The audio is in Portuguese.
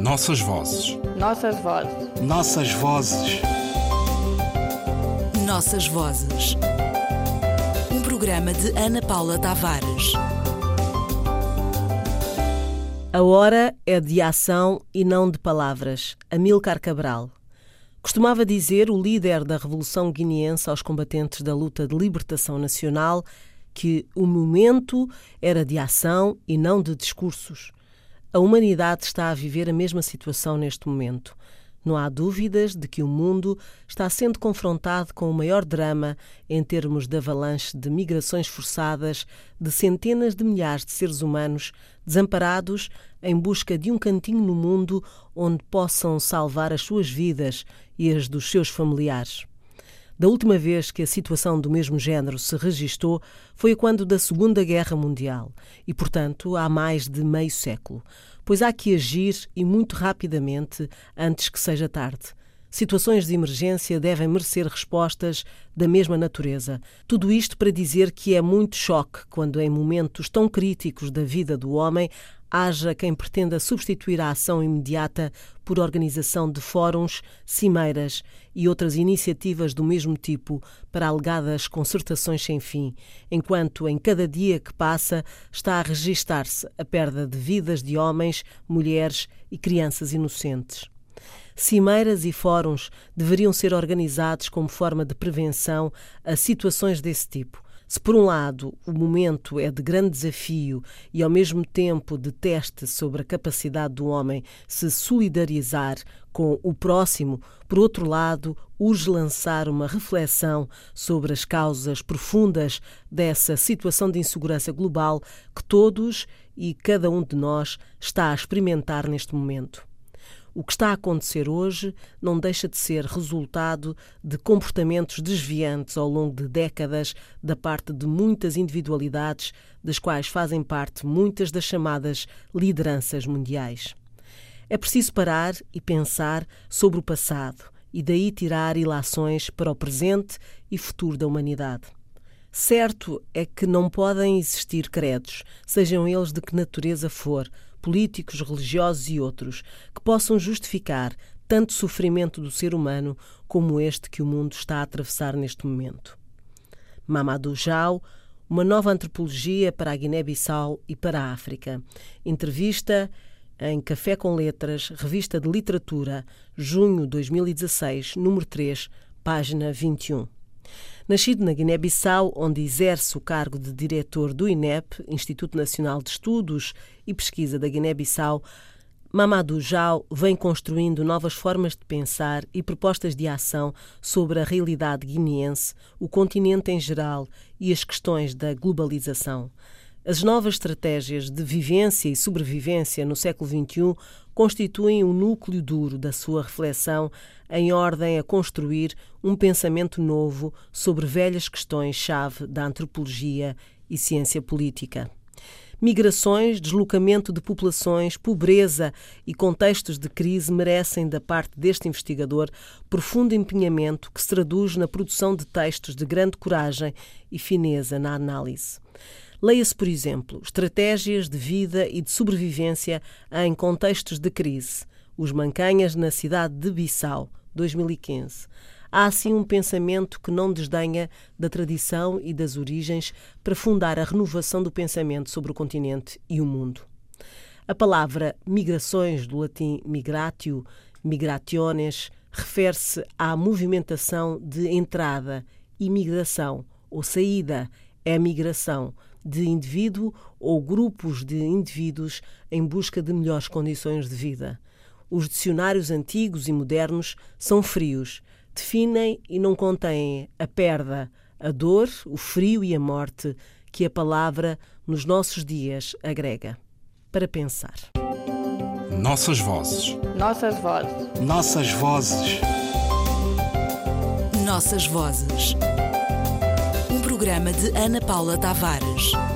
Nossas vozes. Nossas vozes. Nossas vozes. Nossas vozes. Um programa de Ana Paula Tavares. A hora é de ação e não de palavras. Amilcar Cabral. Costumava dizer o líder da Revolução Guineense aos combatentes da luta de libertação nacional que o momento era de ação e não de discursos. A humanidade está a viver a mesma situação neste momento. Não há dúvidas de que o mundo está sendo confrontado com o maior drama em termos de avalanche de migrações forçadas de centenas de milhares de seres humanos desamparados em busca de um cantinho no mundo onde possam salvar as suas vidas e as dos seus familiares. Da última vez que a situação do mesmo género se registou foi quando da Segunda Guerra Mundial e, portanto, há mais de meio século. Pois há que agir e muito rapidamente antes que seja tarde. Situações de emergência devem merecer respostas da mesma natureza. Tudo isto para dizer que é muito choque quando, em momentos tão críticos da vida do homem, haja quem pretenda substituir a ação imediata por organização de fóruns, cimeiras e outras iniciativas do mesmo tipo para alegadas concertações sem fim, enquanto em cada dia que passa está a registar-se a perda de vidas de homens, mulheres e crianças inocentes. Cimeiras e fóruns deveriam ser organizados como forma de prevenção a situações desse tipo se, por um lado, o momento é de grande desafio e, ao mesmo tempo, de teste sobre a capacidade do homem se solidarizar com o próximo, por outro lado, urge lançar uma reflexão sobre as causas profundas dessa situação de insegurança global que todos e cada um de nós está a experimentar neste momento. O que está a acontecer hoje não deixa de ser resultado de comportamentos desviantes ao longo de décadas da parte de muitas individualidades, das quais fazem parte muitas das chamadas lideranças mundiais. É preciso parar e pensar sobre o passado e daí tirar ilações para o presente e futuro da humanidade. Certo é que não podem existir credos, sejam eles de que natureza for, políticos, religiosos e outros, que possam justificar tanto sofrimento do ser humano como este que o mundo está a atravessar neste momento. Mamadou Jau, uma nova antropologia para a Guiné-Bissau e para a África. Entrevista em Café com Letras, Revista de Literatura, junho 2016, número 3, página 21. Nascido na Guiné-Bissau, onde exerce o cargo de diretor do INEP, Instituto Nacional de Estudos e Pesquisa da Guiné-Bissau, Mamadou Jau vem construindo novas formas de pensar e propostas de ação sobre a realidade guineense, o continente em geral e as questões da globalização. As novas estratégias de vivência e sobrevivência no século XXI constituem o núcleo duro da sua reflexão em ordem a construir um pensamento novo sobre velhas questões-chave da antropologia e ciência política. Migrações, deslocamento de populações, pobreza e contextos de crise merecem, da parte deste investigador, profundo empenhamento que se traduz na produção de textos de grande coragem e fineza na análise. Leia-se, por exemplo, Estratégias de Vida e de Sobrevivência em Contextos de Crise, Os Mancanhas na Cidade de Bissau, 2015. Há assim um pensamento que não desdenha da tradição e das origens para fundar a renovação do pensamento sobre o continente e o mundo. A palavra migrações, do latim migratio, migrationes, refere-se à movimentação de entrada, imigração ou saída, é migração, de indivíduo ou grupos de indivíduos em busca de melhores condições de vida. Os dicionários antigos e modernos são frios, definem e não contêm a perda, a dor, o frio e a morte que a palavra nos nossos dias agrega. Para pensar. Nossas vozes. Nossas vozes. Nossas vozes. Nossas vozes programa de Ana Paula Tavares.